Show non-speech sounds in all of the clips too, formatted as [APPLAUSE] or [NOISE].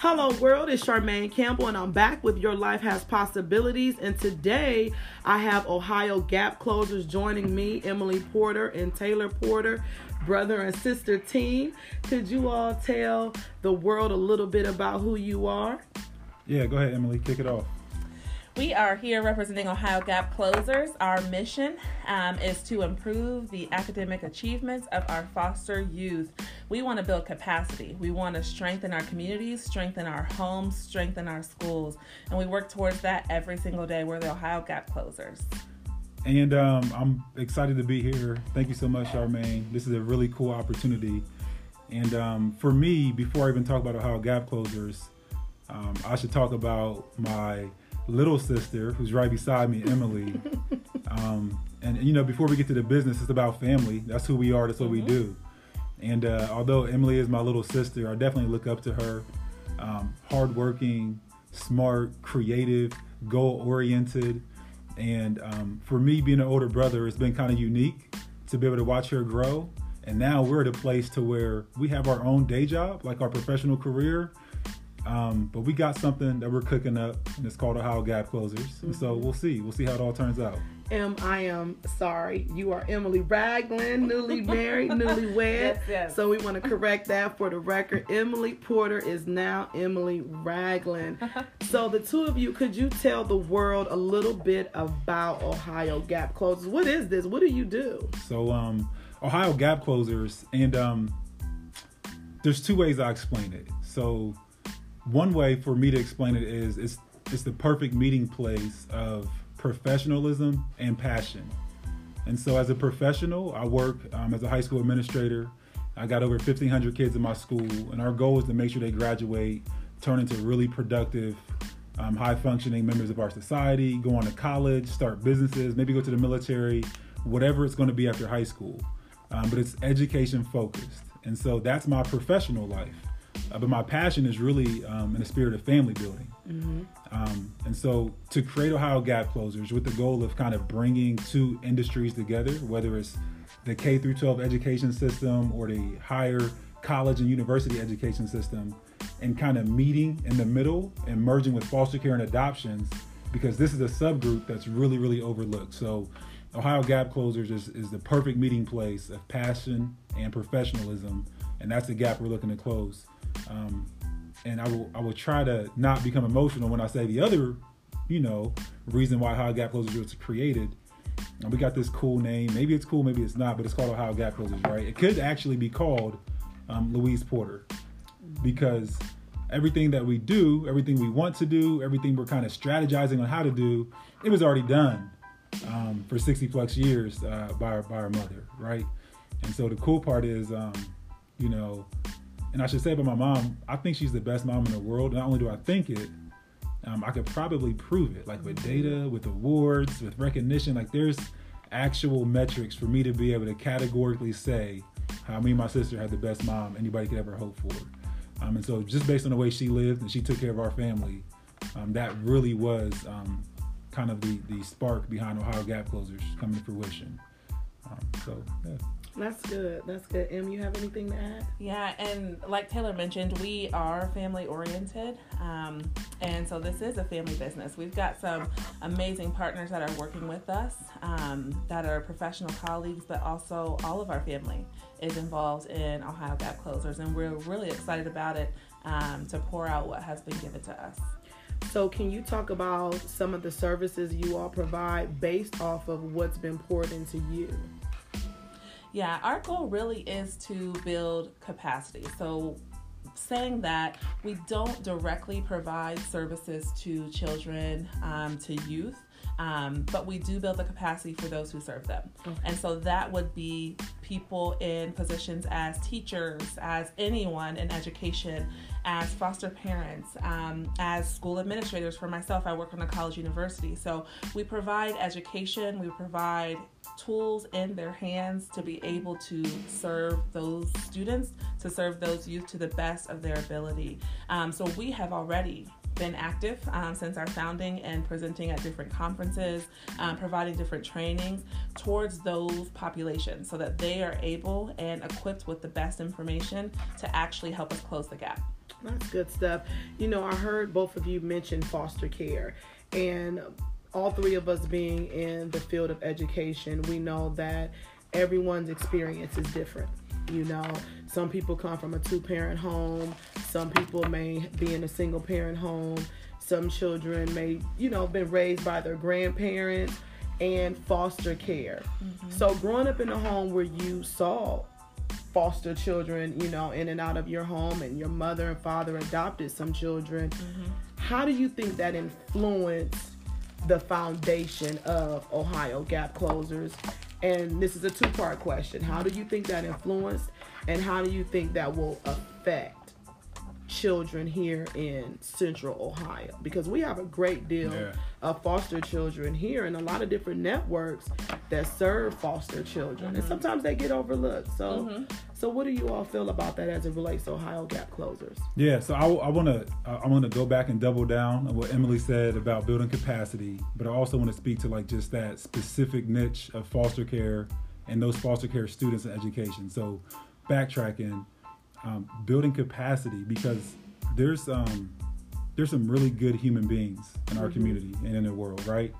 Hello, world. It's Charmaine Campbell, and I'm back with Your Life Has Possibilities. And today I have Ohio Gap Closers joining me, Emily Porter and Taylor Porter, brother and sister team. Could you all tell the world a little bit about who you are? Yeah, go ahead, Emily. Kick it off. We are here representing Ohio Gap Closers. Our mission um, is to improve the academic achievements of our foster youth. We want to build capacity. We want to strengthen our communities, strengthen our homes, strengthen our schools. And we work towards that every single day. We're the Ohio Gap Closers. And um, I'm excited to be here. Thank you so much, Charmaine. This is a really cool opportunity. And um, for me, before I even talk about Ohio Gap Closers, um, I should talk about my little sister who's right beside me, Emily. [LAUGHS] um, and you know, before we get to the business, it's about family. That's who we are. That's what mm-hmm. we do. And uh, although Emily is my little sister, I definitely look up to her. Um, hardworking, smart, creative, goal oriented. And um, for me, being an older brother, it's been kind of unique to be able to watch her grow. And now we're at a place to where we have our own day job, like our professional career, um, but we got something that we're cooking up, and it's called Ohio Gap Closers. Mm-hmm. so we'll see. We'll see how it all turns out. Em, I am sorry. You are Emily Ragland, newly [LAUGHS] married, newly wed. Yes, yes. So we want to correct that for the record. Emily Porter is now Emily Ragland. [LAUGHS] so the two of you, could you tell the world a little bit about Ohio Gap Closers? What is this? What do you do? So um, Ohio Gap Closers, and um, there's two ways I explain it. So one way for me to explain it is it's it's the perfect meeting place of professionalism and passion. And so, as a professional, I work um, as a high school administrator. I got over 1,500 kids in my school, and our goal is to make sure they graduate, turn into really productive, um, high functioning members of our society, go on to college, start businesses, maybe go to the military, whatever it's going to be after high school. Um, but it's education focused. And so, that's my professional life. Uh, but my passion is really um, in the spirit of family building. Mm-hmm. Um, and so to create Ohio Gap Closers with the goal of kind of bringing two industries together, whether it's the K through 12 education system or the higher college and university education system, and kind of meeting in the middle and merging with foster care and adoptions, because this is a subgroup that's really, really overlooked. So Ohio Gap Closers is, is the perfect meeting place of passion and professionalism, and that's the gap we're looking to close. Um, and I will I will try to not become emotional when I say the other, you know, reason why Ohio Gap Closers was created. And we got this cool name. Maybe it's cool, maybe it's not, but it's called Ohio Gap Closers, right? It could actually be called um, Louise Porter because everything that we do, everything we want to do, everything we're kind of strategizing on how to do, it was already done um, for 60 plus years uh, by, our, by our mother, right? And so the cool part is, um, you know, and I should say about my mom, I think she's the best mom in the world. Not only do I think it, um, I could probably prove it, like with data, with awards, with recognition. Like there's actual metrics for me to be able to categorically say how me and my sister had the best mom anybody could ever hope for. Um, and so just based on the way she lived and she took care of our family, um, that really was um, kind of the, the spark behind Ohio Gap Closers coming to fruition. Um, so, yeah. That's good. That's good. Em, you have anything to add? Yeah, and like Taylor mentioned, we are family oriented. Um, and so this is a family business. We've got some amazing partners that are working with us um, that are professional colleagues, but also all of our family is involved in Ohio Gap Closers. And we're really excited about it um, to pour out what has been given to us. So, can you talk about some of the services you all provide based off of what's been poured into you? Yeah, our goal really is to build capacity. So, saying that we don't directly provide services to children, um, to youth, um, but we do build the capacity for those who serve them. Okay. And so that would be people in positions as teachers, as anyone in education, as foster parents, um, as school administrators. For myself, I work on a college university. So we provide education, we provide tools in their hands to be able to serve those students, to serve those youth to the best of their ability. Um, so we have already been active um, since our founding and presenting at different conferences, um, providing different trainings towards those populations so that they are able and equipped with the best information to actually help us close the gap. That's good stuff. You know, I heard both of you mention foster care, and all three of us being in the field of education, we know that everyone's experience is different. You know, some people come from a two parent home, some people may be in a single parent home, some children may, you know, been raised by their grandparents and foster care. Mm-hmm. So, growing up in a home where you saw foster children, you know, in and out of your home, and your mother and father adopted some children. Mm-hmm. How do you think that influenced the foundation of Ohio Gap Closers? And this is a two part question. How do you think that influenced, and how do you think that will affect children here in central Ohio because we have a great deal yeah. of foster children here and a lot of different networks that serve foster children mm-hmm. and sometimes they get overlooked. So mm-hmm. so what do you all feel about that as it relates to Ohio Gap Closers? Yeah, so I, I want to I want to go back and double down on what Emily said about building capacity, but I also want to speak to like just that specific niche of foster care and those foster care students in education. So backtracking um, building capacity because there's um, there's some really good human beings in our mm-hmm. community and in the world, right?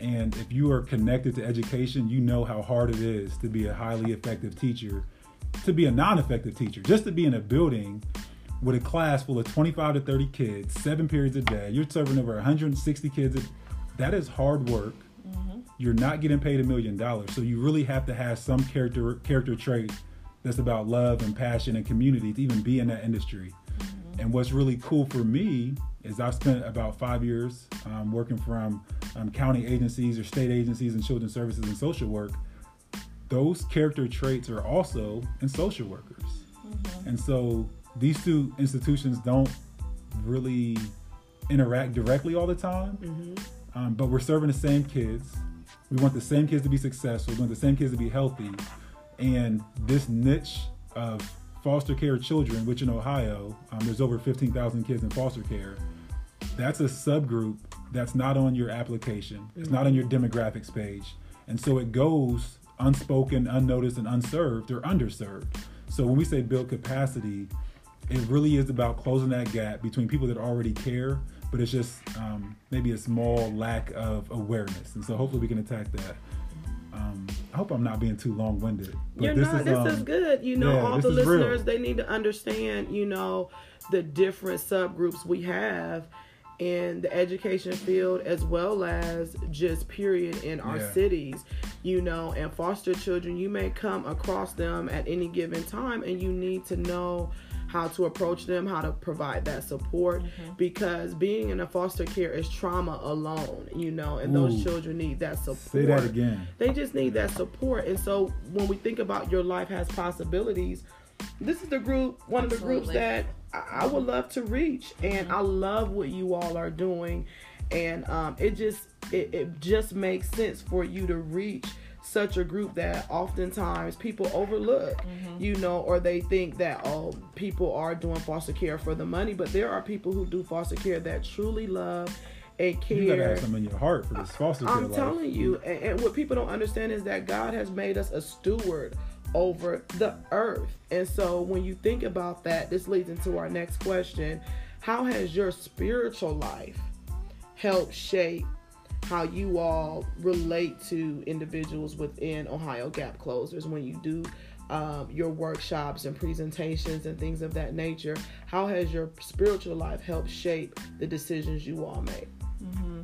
And if you are connected to education, you know how hard it is to be a highly effective teacher, to be a non-effective teacher, just to be in a building with a class full of 25 to 30 kids, seven periods a day. You're serving over 160 kids. That is hard work. Mm-hmm. You're not getting paid a million dollars, so you really have to have some character character trait that's about love and passion and community to even be in that industry. Mm-hmm. And what's really cool for me is I've spent about five years um, working from um, county agencies or state agencies in children's services and social work. Those character traits are also in social workers. Mm-hmm. And so these two institutions don't really interact directly all the time, mm-hmm. um, but we're serving the same kids. We want the same kids to be successful. We want the same kids to be healthy. And this niche of foster care children, which in Ohio, um, there's over 15,000 kids in foster care. That's a subgroup that's not on your application. It's not on your demographics page. And so it goes unspoken, unnoticed, and unserved or underserved. So when we say build capacity, it really is about closing that gap between people that already care, but it's just um, maybe a small lack of awareness. And so hopefully we can attack that. Um, I hope I'm not being too long winded. You're this not. Is, this um, is good. You know, yeah, all the listeners real. they need to understand. You know, the different subgroups we have in the education field as well as just period in our yeah. cities you know and foster children you may come across them at any given time and you need to know how to approach them, how to provide that support. Mm-hmm. Because being in a foster care is trauma alone, you know, and Ooh, those children need that support. Say that again. They just need that support. And so when we think about your life has possibilities, this is the group, one Absolutely. of the groups that I, would love to reach. And mm-hmm. I love what you all are doing. And um, it just it, it just makes sense for you to reach such a group that oftentimes people overlook, mm-hmm. you know, or they think that oh, people are doing foster care for the money, but there are people who do foster care that truly love and care. You gotta have something in your heart for this foster care. I'm life. telling you, and, and what people don't understand is that God has made us a steward over the earth. And so when you think about that, this leads into our next question. How has your spiritual life helped shape how you all relate to individuals within Ohio Gap Closers when you do um, your workshops and presentations and things of that nature. How has your spiritual life helped shape the decisions you all make? Mm-hmm.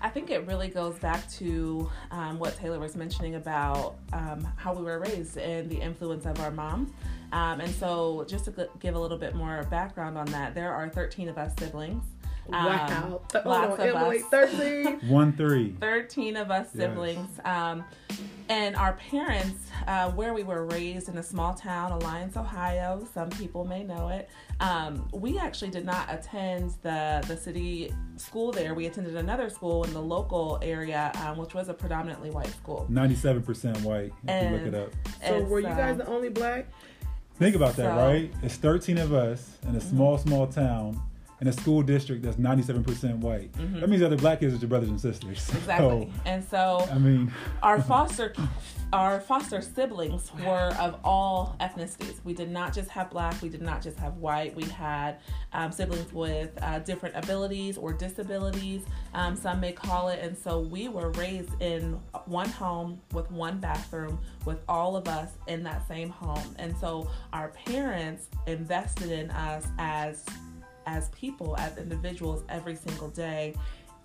I think it really goes back to um, what Taylor was mentioning about um, how we were raised and the influence of our mom. Um, and so, just to give a little bit more background on that, there are 13 of us siblings. Wow. Um, lots of Emily, us. 13. [LAUGHS] 1 3. 13 of us siblings. Yes. Um, and our parents, uh, where we were raised in a small town, Alliance, Ohio, some people may know it, um, we actually did not attend the, the city school there. We attended another school in the local area, um, which was a predominantly white school. 97% white, if and, you look it up. So, were you guys the only black? Think about that, so, right? It's 13 of us in a small, small town in a school district that's 97% white. Mhm. That means the other black kids are your brothers and sisters. [LAUGHS] So, Exactly. and so I mean, our [LAUGHS] foster our foster siblings were of all ethnicities. We did not just have black. We did not just have white. We had um, siblings with uh, different abilities or disabilities. Um, some may call it. And so we were raised in one home with one bathroom with all of us in that same home. And so our parents invested in us as as people, as individuals, every single day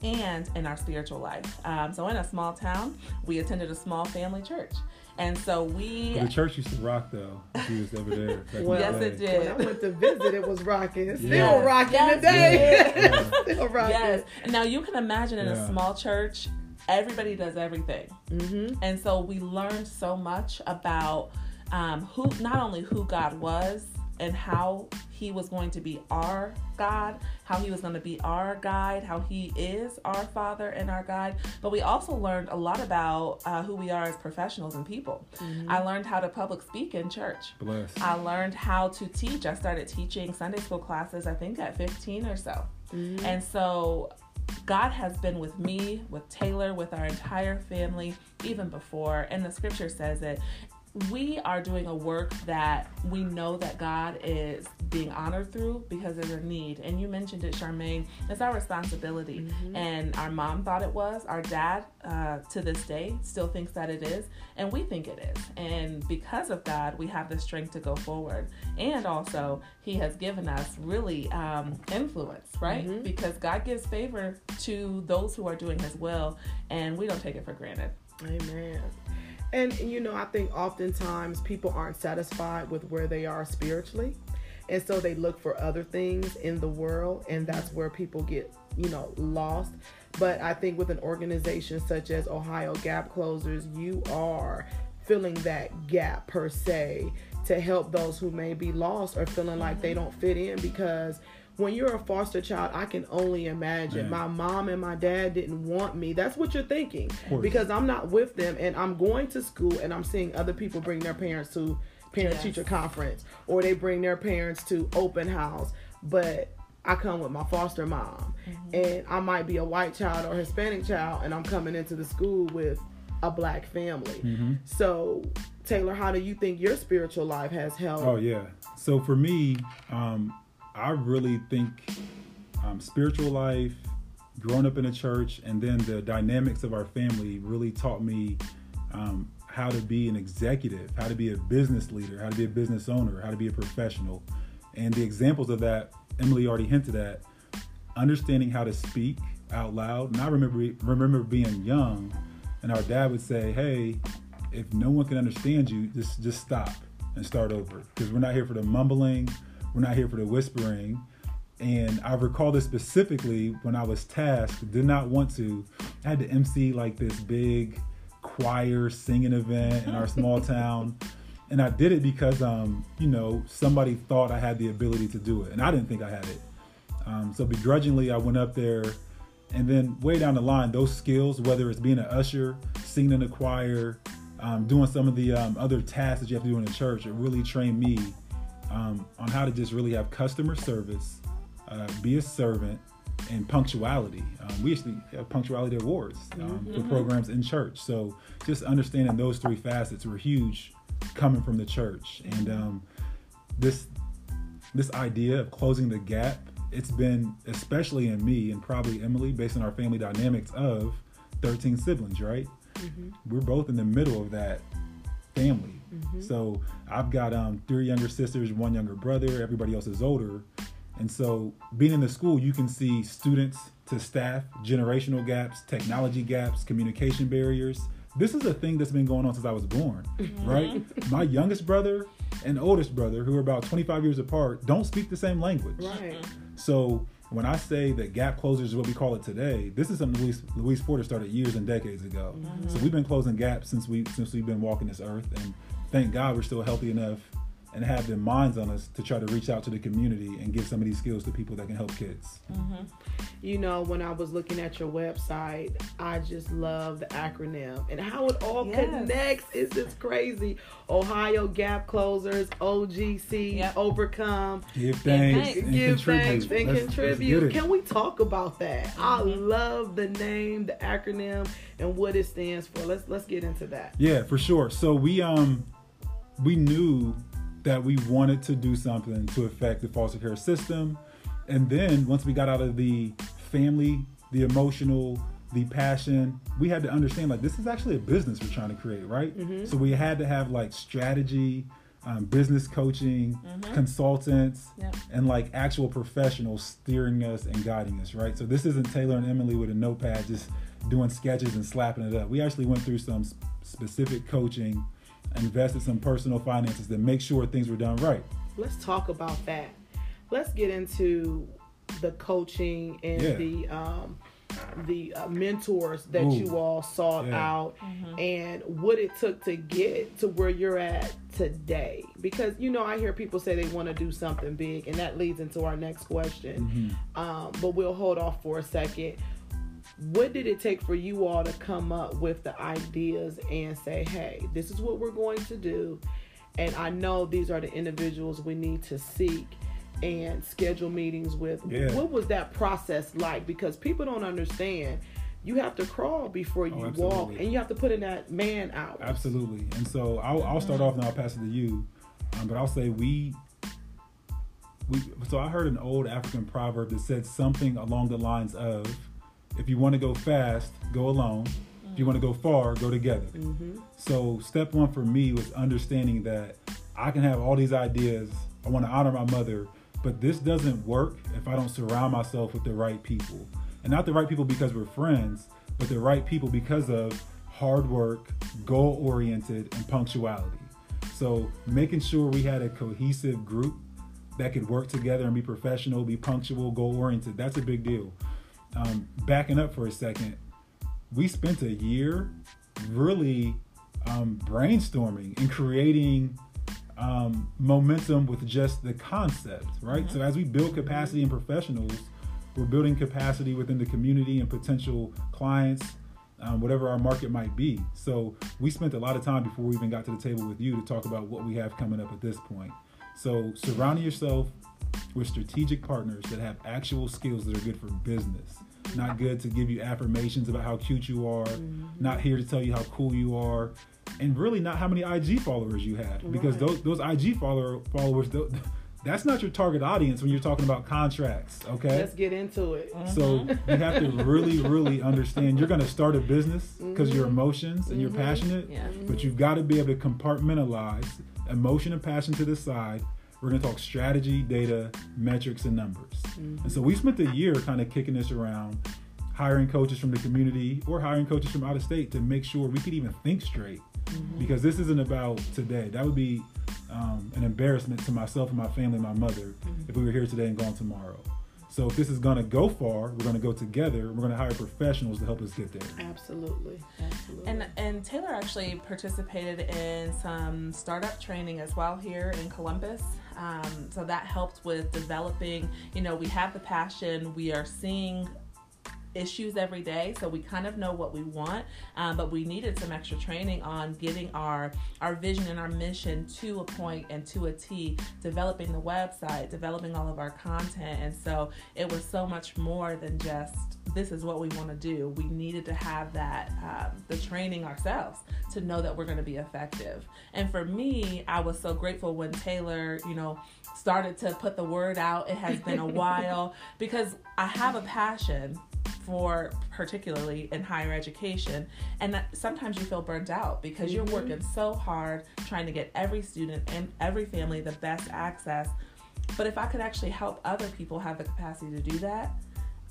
and in our spiritual life. Um, so, in a small town, we attended a small family church. And so we. the church used to rock though. If you was over there. Well, Yes, it did. When I went to visit, it was rocking. It's still Yes. rocking Yes, today. it [LAUGHS] still rocking. Yes. Now, you can imagine in a small church, everybody does everything. Mm-hmm. And so we learned so much about um, who, not only who God was and how he was going to be our God, how he was going to be our guide, how he is our father and our guide, but we also learned a lot about uh, who we are as professionals and people. I learned how to public speak in church. Bless. I learned how to teach. I started teaching Sunday school classes, I think at 15 or so. And so God has been with me, with Taylor, with our entire family, even before. And the scripture says it. We are doing a work that we know that God is being honored through because there's a need. And you mentioned it, Charmaine. It's our responsibility. And our mom thought it was. Our dad, uh, to this day, still thinks that it is. And we think it is. And because of God, we have the strength to go forward. And also, He has given us really um, influence, right? Because God gives favor to those who are doing His will, and we don't take it for granted. Amen. And you know, I think oftentimes people aren't satisfied with where they are spiritually. And so they look for other things in the world, and that's where people get, you know, lost. But I think with an organization such as Ohio Gap Closers, you are filling that gap per se to help those who may be lost or feeling like they mm-hmm. don't fit in because when you're a foster child, I can only imagine. Yeah. My mom and my dad didn't want me. That's what you're thinking because I'm not with them and I'm going to school and I'm seeing other people bring their parents to parent Yes. teacher conference or they bring their parents to open house. But I come with my foster mom and I might be a white child or Hispanic child and I'm coming into the school with a black family. Mhm. So, Taylor, how do you think your spiritual life has helped? Oh yeah. So for me, um, I really think um, spiritual life, growing up in a church, and then the dynamics of our family really taught me um, how to be an executive, how to be a business leader, how to be a business owner, how to be a professional. And the examples of that, Emily already hinted at, understanding how to speak out loud. And I remember remember being young, and our dad would say, "Hey, if no one can understand you, just just stop and start over because we're not here for the mumbling, we're not here for the whispering." And I recall this specifically when I was tasked, did not want to. I had to MC like this big choir singing event in our small [LAUGHS] town. And I did it because, um, you know, somebody thought I had the ability to do it. And I didn't think I had it. Um, so begrudgingly, I went up there. And then way down the line, those skills, whether it's being an usher, singing in the choir, um, doing some of the um, other tasks that you have to do in the church, it really trained me um, on how to just really have customer service, uh, be a servant, and punctuality. Um, we actually have punctuality awards um, for programs in church. So just understanding those three facets were huge coming from the church. And um, this this idea of closing the gap, it's been especially in me and probably Emily, based on our family dynamics of 13 siblings, right? We're both in the middle of that family. So I've got um, three younger sisters, one younger brother. Everybody else is older, and so being in the school, you can see students to staff, generational gaps, technology gaps, communication barriers. This is a thing that's been going on since I was born, right? My youngest brother and oldest brother, who are about 25 years apart, don't speak the same language. Right. So when I say that gap closers is what we call it today, this is something Louise, Louise Porter started years and decades ago. So we've been closing gaps since we since we've been walking this earth, and thank God we're still healthy enough and have their minds on us to try to reach out to the community and give some of these skills to people that can help kids. Mm-hmm. You know, when I was looking at your website, I just love the acronym and how it all Yes. connects. It's just crazy. Ohio Gap Closers, OGC, Yep. Overcome. Give thanks thanks. and Give contribute. thanks and Let's- let's contribute. Can we talk about that? I Mhm. love the name, the acronym, and what it stands for. Let's let's get into that. Yeah, for sure. So we um we knew that we wanted to do something to affect the foster care system. And then once we got out of the family, the emotional, the passion, we had to understand like this is actually a business we're trying to create, right? Mhm. So we had to have like strategy, um, business coaching, Mhm. consultants, Yep. and like actual professionals steering us and guiding us, right? So this isn't Taylor and Emily with a notepad just doing sketches and slapping it up. We actually went through some specific coaching, invested some personal finances to make sure things were done right. Let's talk about that. Let's get into the coaching and Yeah. the um, the uh, mentors that Ooh. you all sought Yeah. out Mhm. and what it took to get to where you're at today. Because you know, I hear people say they want to do something big, and that leads into our next question. Mhm. Um, but we'll hold off for a second. What did it take for you all to come up with the ideas and say, hey, this is what we're going to do? And I know these are the individuals we need to seek and schedule meetings with. Yeah. What was that process like? Because people don't understand. You have to crawl before you Oh, walk, and you have to put in that man hours. Absolutely. And so I'll, I'll start off and I'll pass it to you. Um, but I'll say we, we. So I heard an old African proverb that said something along the lines of, "If you want to go fast, go alone. If you want to go far, go together." hmm So step one for me was understanding that I can have all these ideas. I want to honor my mother, but this doesn't work if I don't surround myself with the right people. And not the right people because we're friends, but the right people because of hard work, goal oriented, and punctuality. So making sure we had a cohesive group that could work together and be professional, be punctual, goal oriented, that's a big deal. Um, backing up for a second, we spent a year really um, brainstorming and creating um, momentum with just the concept, right? So as we build capacity in professionals, we're building capacity within the community and potential clients, um, whatever our market might be. So we spent a lot of time before we even got to the table with you to talk about what we have coming up at this point. So surrounding yourself with strategic partners that have actual skills that are good for business, not good to give you affirmations about how cute you are, mm-hmm. not here to tell you how cool you are, and really not how many IG followers you have because Right. those those IG follower followers tho- [LAUGHS] that's not your target audience when you're talking about contracts, okay? Let's get into it. So you have to mm-hmm. really, really understand you're going to start a business because your mm-hmm. emotions and you're Mhm. passionate, Yeah. but you've got to be able to compartmentalize emotion and passion to the side. We're going to talk strategy, data, metrics, and numbers. And so we spent a year kind of kicking this around, hiring coaches from the community or hiring coaches from out of state to make sure we could even think straight. Because this isn't about today. That would be um, an embarrassment to myself and my family, my mother, if we were here today and gone tomorrow. So if this is going to go far, we're going to go together. We're going to hire professionals to help us get there. Absolutely, absolutely. And and Taylor actually participated in some startup training as well here in Columbus. Um, so that helped with developing. You know, we have the passion. We are seeing issues every day so we kind of know what we want um, but we needed some extra training on getting our our vision and our mission to a point and to a t developing the website developing all of our content and so it was so much more than just this is what we want to do. We needed to have that um, the training ourselves to know that we're going to be effective. And for me i was so grateful when taylor you know started to put the word out. It has been a [LAUGHS] while because i have a passion for particularly in higher education and that sometimes you feel burnt out because you're Mhm. working so hard trying to get every student and every family the best access but if i could actually help other people have the capacity to do that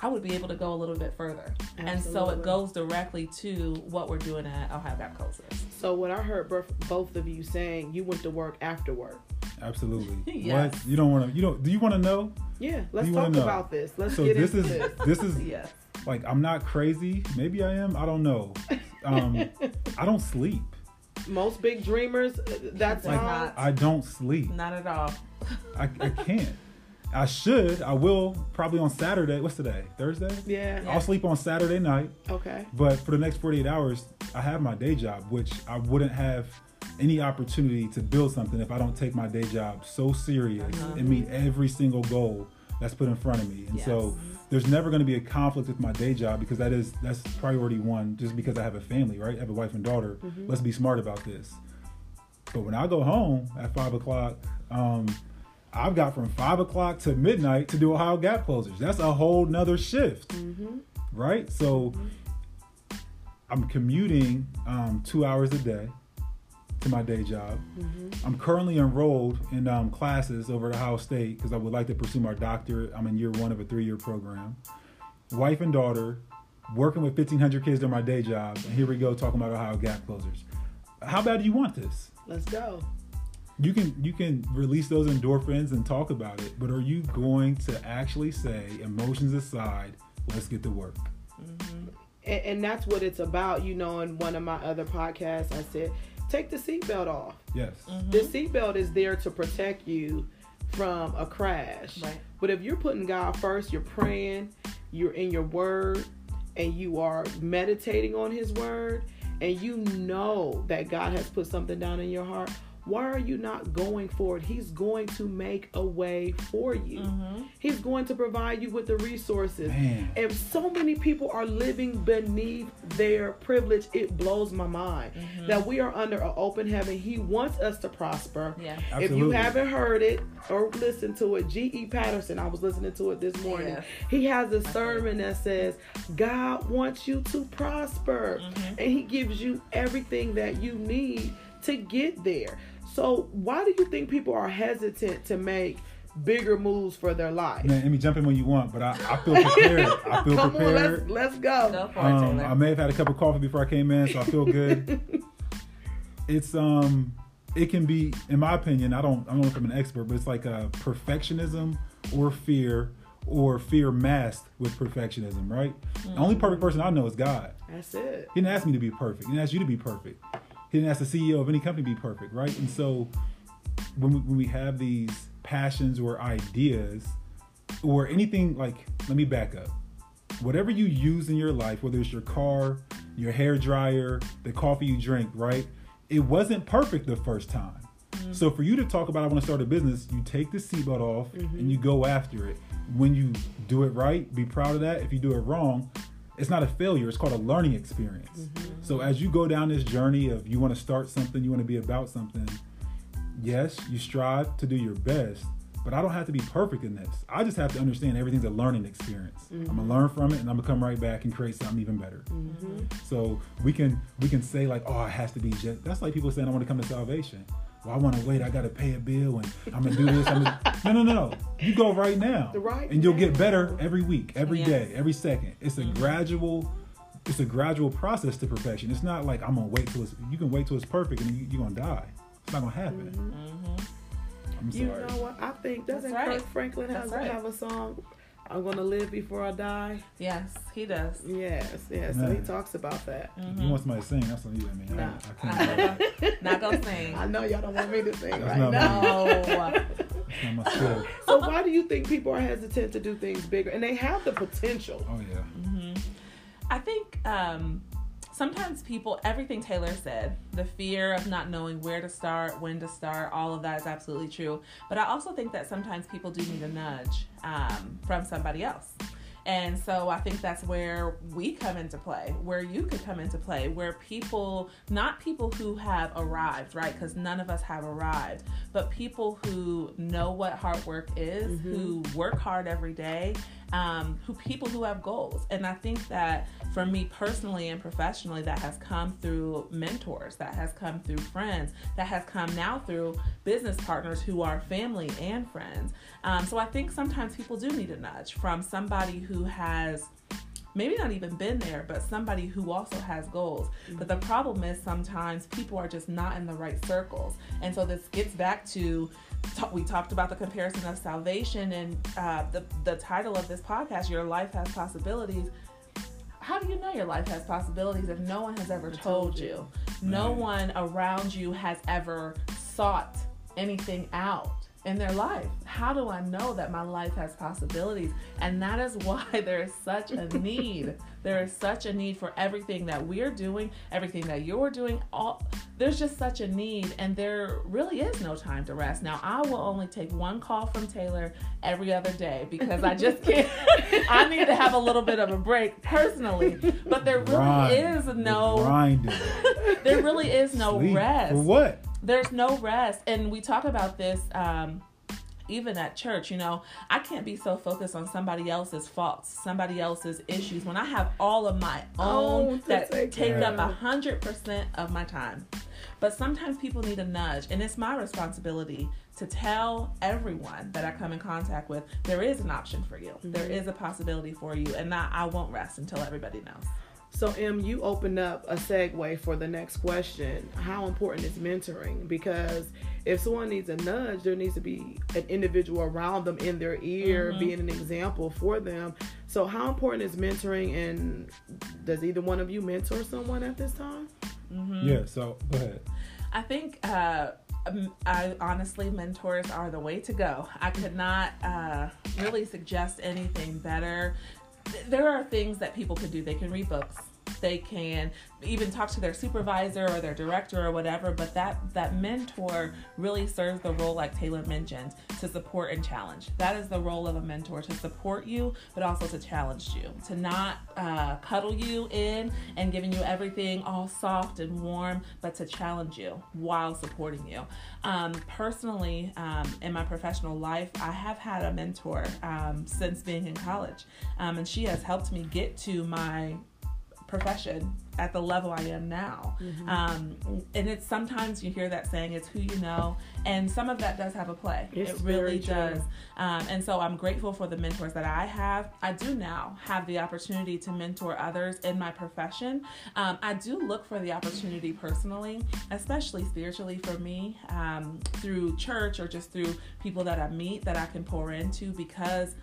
i would be able to go a little bit further and so it goes directly to what we're doing at ohio gap closers So what I heard both both of you saying, you went to work after work. Absolutely. [LAUGHS] Yes. What? You don't want to, you don't, do you want to know? Yeah, let's talk know. about this. Let's So get this into is, this. this is [LAUGHS] yes like, I'm not crazy. Maybe I am. I don't know. Um, [LAUGHS] I don't sleep. most big dreamers, uh, that's Like how. not. I don't sleep. Not at all. I, I can't. I should. I will probably on Saturday. What's today? Thursday. Yeah. I'll sleep on Saturday night. Okay. But for the next 48 hours, I have my day job, which I wouldn't have any opportunity to build something if I don't take my day job so serious Uh-huh. and meet every single goal that's put in front of me. And so there's never going to be a conflict with my day job because that is that's priority one. Just because I have a family, right? I have a wife and daughter. Let's be smart about this. But when I go home at five o'clock, um, I've got from five o'clock to midnight to do Ohio Gap closers. That's a whole nother shift, Mm-hmm. right? So I'm commuting um, two hours a day to my day job. Mm-hmm. I'm currently enrolled in um, classes over at Ohio State because I would like to pursue my doctorate. I'm in year one of a three year program. Wife and daughter, working with 1,500 kids during my day job. And here we go talking about Ohio Gap closers. How bad do you want this? Let's go. You can you can release those endorphins and talk about it, but are you going to actually say, emotions aside, let's get to work? And, and that's what it's about. You know, in one of my other podcasts, I said, take the seatbelt off. Yes. Mm-hmm. The seatbelt is there to protect you from a crash. Right. But if you're putting God first, you're praying, you're in your word, and you are meditating on His word, and you know that God has put something down in your heart, why are you not going for it? He's going to make a way for you. Mm-hmm. He's going to provide you with the resources. Man. And so many people are living beneath their privilege. It blows my mind that we are under an open heaven. He wants us to prosper. Yeah. If you haven't heard it or listened to it, G.E. Patterson, I was listening to it this morning. Yes. He has a sermon that says, God wants you to prosper. Mm-hmm. And He gives you everything that you need to get there. So, why do you think people are hesitant to make bigger moves for their life? Man, let me jump in when you want, but I, I feel prepared. I [LAUGHS] feel Come on, let's let's go. Go Um, I may have had a cup of coffee before I came in, so I feel good. [LAUGHS] it's um, it can be, in my opinion, I don't, I don't know if I'm an expert, but it's like a perfectionism or fear or fear masked with perfectionism, right? The only perfect person I know is God. That's it. He didn't ask me to be perfect. He didn't ask you to be perfect. He didn't ask the CEO of any company to be perfect, right? And so when we, when we have these passions or ideas or anything like, let me back up. Whatever you use in your life, whether it's your car, your hair dryer, the coffee you drink, right? It wasn't perfect the first time. Mm-hmm. So for you to talk about I want to start a business, you take the seatbelt off and mm-hmm. you go after it. When you do it right, be proud of that. If you do it wrong, it's not a failure. It's called a learning experience. Mm-hmm. So as you go down this journey of you want to start something, you want to be about something, yes, you strive to do your best, but I don't have to be perfect in this. I just have to understand everything's a learning experience. Mm-hmm. I'm gonna learn from it, and I'm gonna come right back and create something even better. Mm-hmm. So we can we can say like, oh, it has to be just. That's like people saying I want to come to salvation. Well, I want to wait. I got to pay a bill, and I'm gonna do this. I'm gonna... No, no, no, no. You go right now, Right and you'll get better every week, every Yes. day, every second. It's a mm-hmm. gradual. It's a gradual process to perfection. It's not like I'm gonna wait till it's. You can wait till it's perfect, and you, you're gonna die. It's not gonna happen. Mm-hmm. I'm You know what? I think doesn't That's right. Kirk Franklin have, right. have a song? I'm gonna live before I die. Yes, he does. Yes, yes. So he talks about that. If you want somebody to sing, that's on you. I mean, No, I, I can't. [LAUGHS] not gonna sing. I know y'all don't want me to sing That's right not now. No. [LAUGHS] That's not my skill. So why do you think people are hesitant to do things bigger? And they have the potential. Oh yeah. I think um, sometimes people, everything Taylor said, the fear of not knowing where to start, when to start, all of that is absolutely true. But I also think that sometimes people do need a nudge um, from somebody else. And so I think that's where we come into play, where you could come into play, where people, not people who have arrived, right? Because none of us have arrived, but people who know what hard work is, who work hard every day, um, who people who have goals. And I think that for me personally and professionally, that has come through mentors, that has come through friends, that has come now through business partners who are family and friends. Um, so I think sometimes people do need a nudge from somebody who has maybe not even been there, but somebody who also has goals. But the problem is sometimes people are just not in the right circles. And so this gets back to we talked about the comparison of salvation and uh, the the title of this podcast, "Your Life Has Possibilities." How do you know your life has possibilities if no one has ever told you? No Man. one around you has ever sought anything out in their life. How do I know that my life has possibilities? And that is [LAUGHS] why there is such a need. there is such a need for everything that we're doing, everything that you're doing. All there's just such a need, and there really is no time to rest. Now, I will only take one call from Taylor every other day because I just can't. [LAUGHS] I need to have a little bit of a break personally, but there really Grind. is no. [LAUGHS] There really is no Sleep. rest For what? There's no rest. And we talk about this um even at church you know. I can't be so focused on somebody else's faults somebody else's issues when i have all of my Own own to that take care up a hundred percent of my time. But sometimes people need a nudge and it's my responsibility to tell everyone that i come in contact with there is an option for you. There Mm-hmm. is a possibility for you and I, I won't rest until everybody knows So, Em, you opened up a segue for the next question. How important is mentoring? Because if someone needs a nudge, there needs to be an individual around them in their ear, Mhm. being an example for them. So, how important is mentoring? And does either one of you mentor someone at this time? mm-hmm. Yeah. So go ahead. I think uh, I honestly mentors are the way to go. I could not uh, really suggest anything better. Th- There are things that people can do. They can read books. They can even talk to their supervisor or their director or whatever. But that that mentor really serves the role, like Taylor mentioned, to support and challenge. That is the role of a mentor to support you, but also to challenge you, to not uh, cuddle you in and giving you everything all soft and warm, but to challenge you while supporting you. Um, personally, um, in my professional life, I have had a mentor um, since being in college, um, and she has helped me get to my profession at the level I am now. Um, and it's sometimes you hear that saying, it's who you know, and some of that does have a play. It's it really does. Um, and so I'm grateful for the mentors that I have. I do now have the opportunity to mentor others in my profession. Um, I do look for the opportunity personally, especially spiritually for me, um, through church or just through people that I meet that I can pour into because.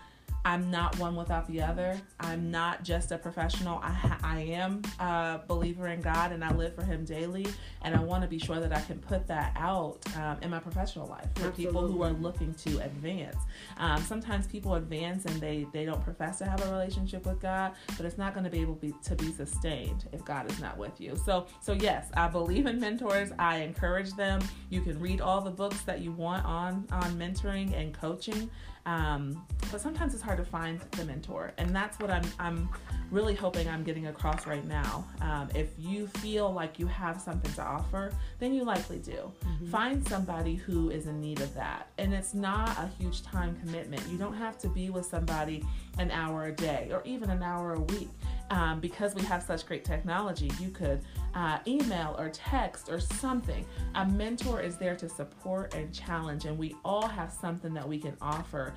I'm not one without the other. I'm not just a professional. I, ha- I am a believer in God and I live for Him daily. And I want to be sure that I can put that out um, in my professional life for people who are looking to advance. Um, sometimes people advance and they, they don't profess to have a relationship with God, but it's not going to be able be, to be sustained if God is not with you. So, so yes, I believe in mentors. I encourage them. You can read all the books that you want on on mentoring and coaching. Um, but sometimes it's hard to find the mentor, and that's what I'm I'm really hoping I'm getting across right now. Um, if you feel like you have something to offer, then you likely do. Find somebody who is in need of that, and it's not a huge time commitment. You don't have to be with somebody an hour a day or even an hour a week. Um, because we have such great technology, you could uh, email or text or something. A mentor is there to support and challenge, and we all have something that we can offer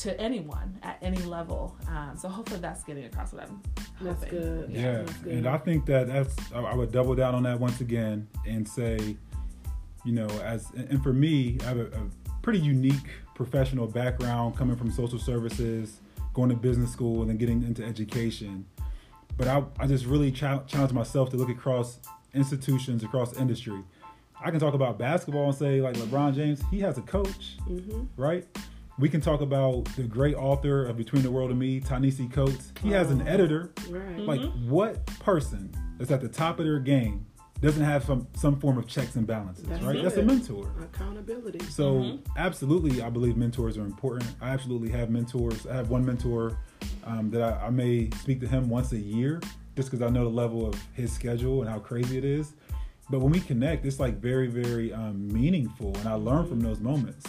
to anyone at any level. Um, so hopefully that's getting across what I'm That's hoping. good. Yeah, That's good. and I think that that's I I would double down on that once again and say, you know, as and for me, I have a, a pretty unique professional background coming from social services, going to business school, and then getting into education. But I, I just really chal- challenge myself to look across institutions, across industry. I can talk about basketball and say, like LeBron James, he has a coach, Mhm. right? We can talk about the great author of Between the World and Me, Ta-Nehisi Coates. He has an Oh. editor Right. like what person is at the top of their game doesn't have some some form of checks and balances, That's right? it. That's a mentor. Accountability. So Mhm. absolutely, I believe mentors are important. I absolutely have mentors. I have one mentor um, that I, I may speak to him once a year, just because I know the level of his schedule and how crazy it is. But when we connect, it's like very, very um, meaningful, and I learn from those moments.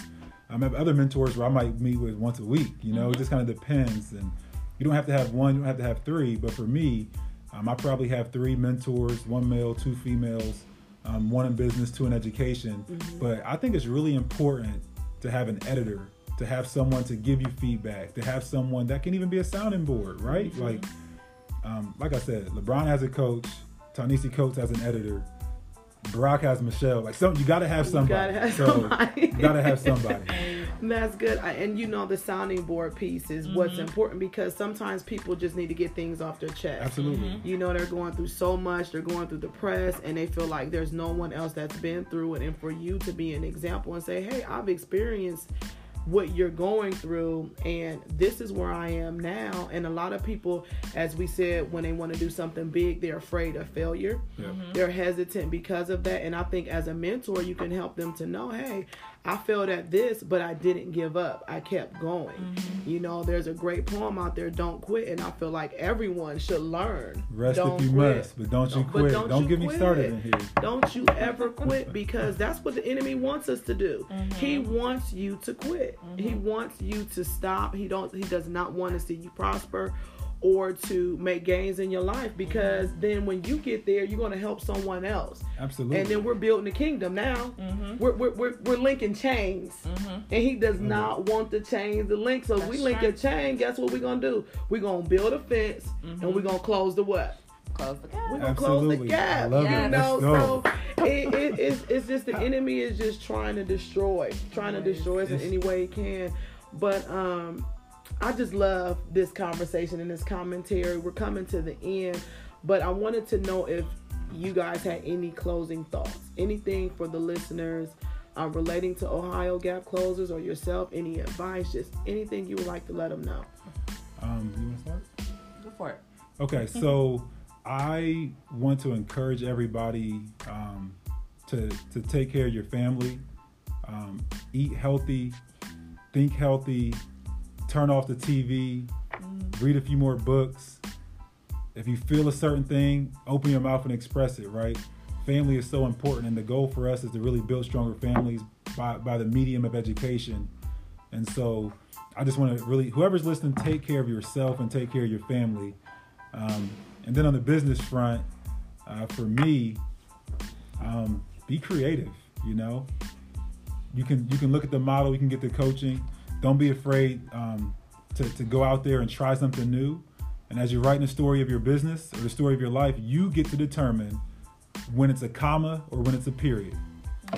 I have other mentors where I might meet with once a week. You know, it Mhm. just kind of depends, and you don't have to have one, you don't have to have three. But for me, um, I probably have three mentors: one male, two females, um, one in business, two in education. But I think it's really important to have an editor, to have someone to give you feedback, to have someone that can even be a sounding board, right? Like, um, like I said, LeBron has a coach, Ta-Nehisi Coates has an editor, Barack has Michelle. Like, some you got to have You somebody. gotta have so somebody. you got to have somebody. [LAUGHS] That's good. I, and you know, the sounding board piece is what's mm-hmm. important because sometimes people just need to get things off their chest. Absolutely. Mm-hmm. You know, they're going through so much, they're going through the press, and they feel like there's no one else that's been through it. And for you to be an example and say, hey, I've experienced what you're going through and this is where I am now and a lot of people as we said when they want to do something big they're afraid of failure Yeah. they're hesitant because of that and I think as a mentor you can help them to know hey I failed at this but I didn't give up I kept going mm-hmm. you know there's a great poem out there don't quit and I feel like everyone should learn Rest don't if you quit. must, but don't you But quit. don't Don't, you get me started in here. don't you ever quit because that's what the enemy wants us to do. Mm-hmm. He wants you to quit. He mm-hmm. wants you to stop. He don't he does not want to see you prosper or to make gains in your life because then when you get there you're going to help someone else. Absolutely. And then we're building the kingdom now. We're, we're, we're, we're linking chains. mm-hmm. And he does not want the chains to link. So if we link right. a chain, guess what we're going to do? We're going to build a fence and we're going to close the what? Close the gap. We're gap. gonna close the gap. I love it. You know, Let's go. so it, it, it's, it's just the enemy is just trying to destroy, trying to destroy us in any way he can. But um, I just love this conversation and this commentary. We're coming to the end, but I wanted to know if you guys had any closing thoughts, anything for the listeners. Um, relating to Ohio Gap closers or yourself, any advice, just anything you would like to let them know. um, you want to start? Go for it. Okay, so I want to encourage everybody um, to to take care of your family, um, eat healthy, think healthy, turn off the TV, read a few more books. If you feel a certain thing, open your mouth and express it. Right, family is so important, and the goal for us is to really build stronger families by by the medium of education. And so, I just want to really, whoever's listening, take care of yourself and take care of your family. Um, and then on the business front, uh, for me, um, be creative. You know, you can you can look at the model, you can get the coaching. Don't be afraid um, to to go out there and try something new. And as you're writing the story of your business or the story of your life, you get to determine when it's a comma or when it's a period.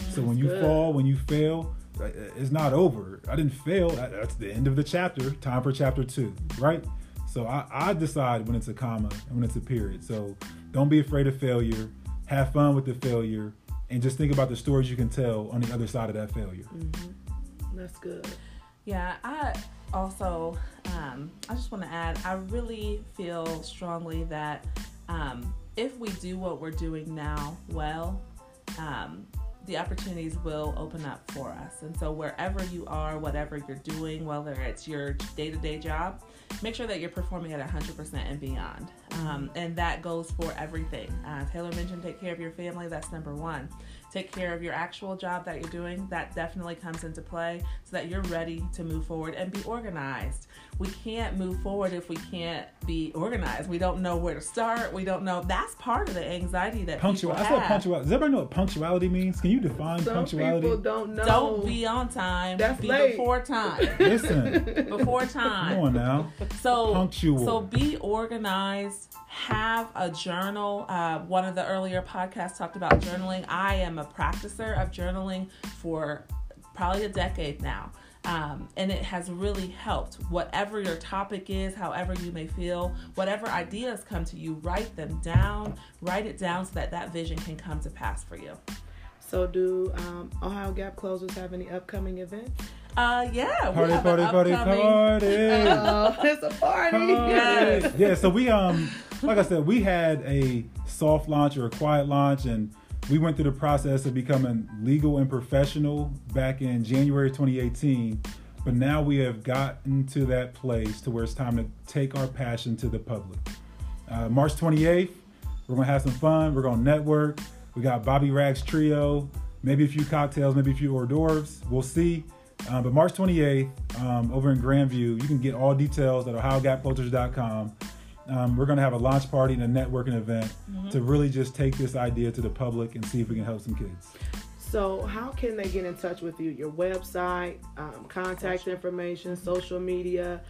So when you good. fall, when you fail, uh, it's not over. I didn't fail. That's the end of the chapter. Time for chapter two, right? So I, I decide when it's a comma and when it's a period. So don't be afraid of failure. Have fun with the failure, and just think about the stories you can tell on the other side of that failure. That's good. Yeah, I also, um, I just want to add, I really feel strongly that um, if we do what we're doing now well, um, the opportunities will open up for us. And so, wherever you are, whatever you're doing, whether it's your day to day job, make sure that you're performing at 100% and beyond. Um, and that goes for everything. Uh, Taylor mentioned take care of your family, that's number one. Take care of your actual job that you're doing, that definitely comes into play so that you're ready to move forward and be organized. We can't move forward if we can't be organized. We don't know where to start. We don't know. That's part of the anxiety that Punctuality. people I have. said punctuality. Does everybody know what punctuality means? Can you define Some punctuality? people don't know. Don't be on time. That's be late. before time. [LAUGHS] Listen, before time. come on now. So Punctual. So be organized. Have a journal. Uh, one of the earlier podcasts talked about journaling. I am a practicer of journaling for probably a decade now. Um, and it has really helped. Whatever your topic is, however you may feel, whatever ideas come to you, write them down. Write it down so that that vision can come to pass for you. So, do um, Ohio Gap closers have any upcoming events? Uh, yeah, we Party, have party, an party, upcoming- party. [LAUGHS] Oh, it's a party. Yes. yeah, so we um like I said, we had a soft launch or a quiet launch and we went through the process of becoming legal and professional back in January 2018. But now we have gotten to that place to where it's time to take our passion to the public. Uh, March 28th, we're gonna have some fun. We're gonna network. We got Bobby Rags Trio, maybe a few cocktails, maybe a few hors d'oeuvres. We'll see. Um, but March 28th, um, over in Grandview, you can get all details at OhioGapClosers.com. Um, we're going to have a launch party and a networking event to really just take this idea to the public and see if we can help some kids. So, how can they get in touch with you? Your website, um, contact information, social media,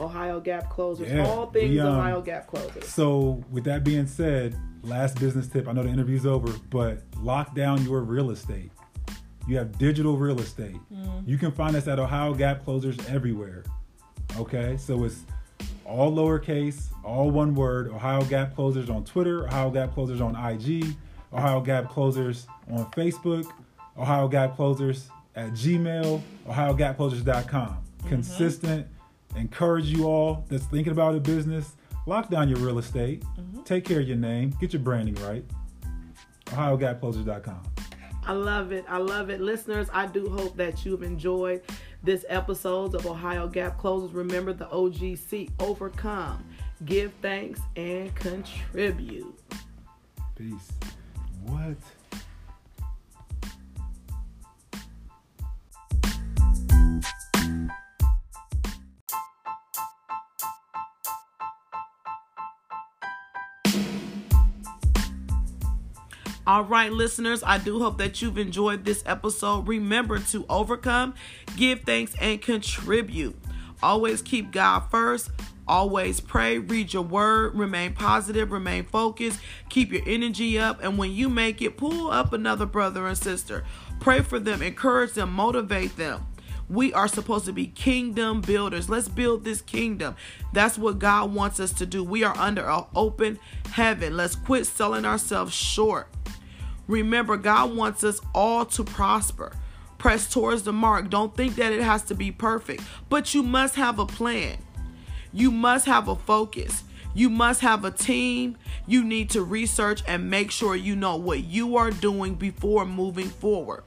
Ohio Gap Closers, Yeah, all things we, um, Ohio Gap Closers. So, with that being said, last business tip I know the interview's over, but lock down your real estate. You have digital real estate. Mm. You can find us at Ohio Gap Closers everywhere. Okay, so it's all lowercase, all one word. Ohio Gap Closers on Twitter, Ohio Gap Closers on IG, Ohio Gap Closers on Facebook, Ohio Gap Closers at Gmail, OhioGapClosers.com. Consistent. Encourage you all that's thinking about a business. Lock down your real estate. Mm-hmm. Take care of your name. Get your branding right. OhioGapClosers.com. I love it. I love it. Listeners, I do hope that you've enjoyed this episode of Ohio Gap Closers. Remember the OGC overcome, give thanks, and contribute. Peace. What? All right, listeners, I do hope that you've enjoyed this episode. Remember to overcome, give thanks, and contribute. Always keep God first. Always pray, read your word, remain positive, remain focused, keep your energy up, and when you make it, pull up another brother and sister. Pray for them, encourage them, motivate them. We are supposed to be kingdom builders. Let's build this kingdom. That's what God wants us to do. We are under an open heaven. Let's quit selling ourselves short. Remember, God wants us all to prosper. Press towards the mark. Don't think that it has to be perfect, but you must have a plan. You must have a focus. You must have a team. You need to research and make sure you know what you are doing before moving forward.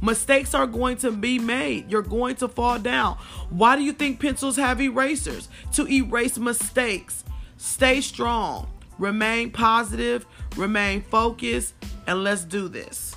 Mistakes are going to be made. You're going to fall down. Why do you think pencils have erasers? To erase mistakes. Stay strong. Remain positive. Remain focused. And let's do this.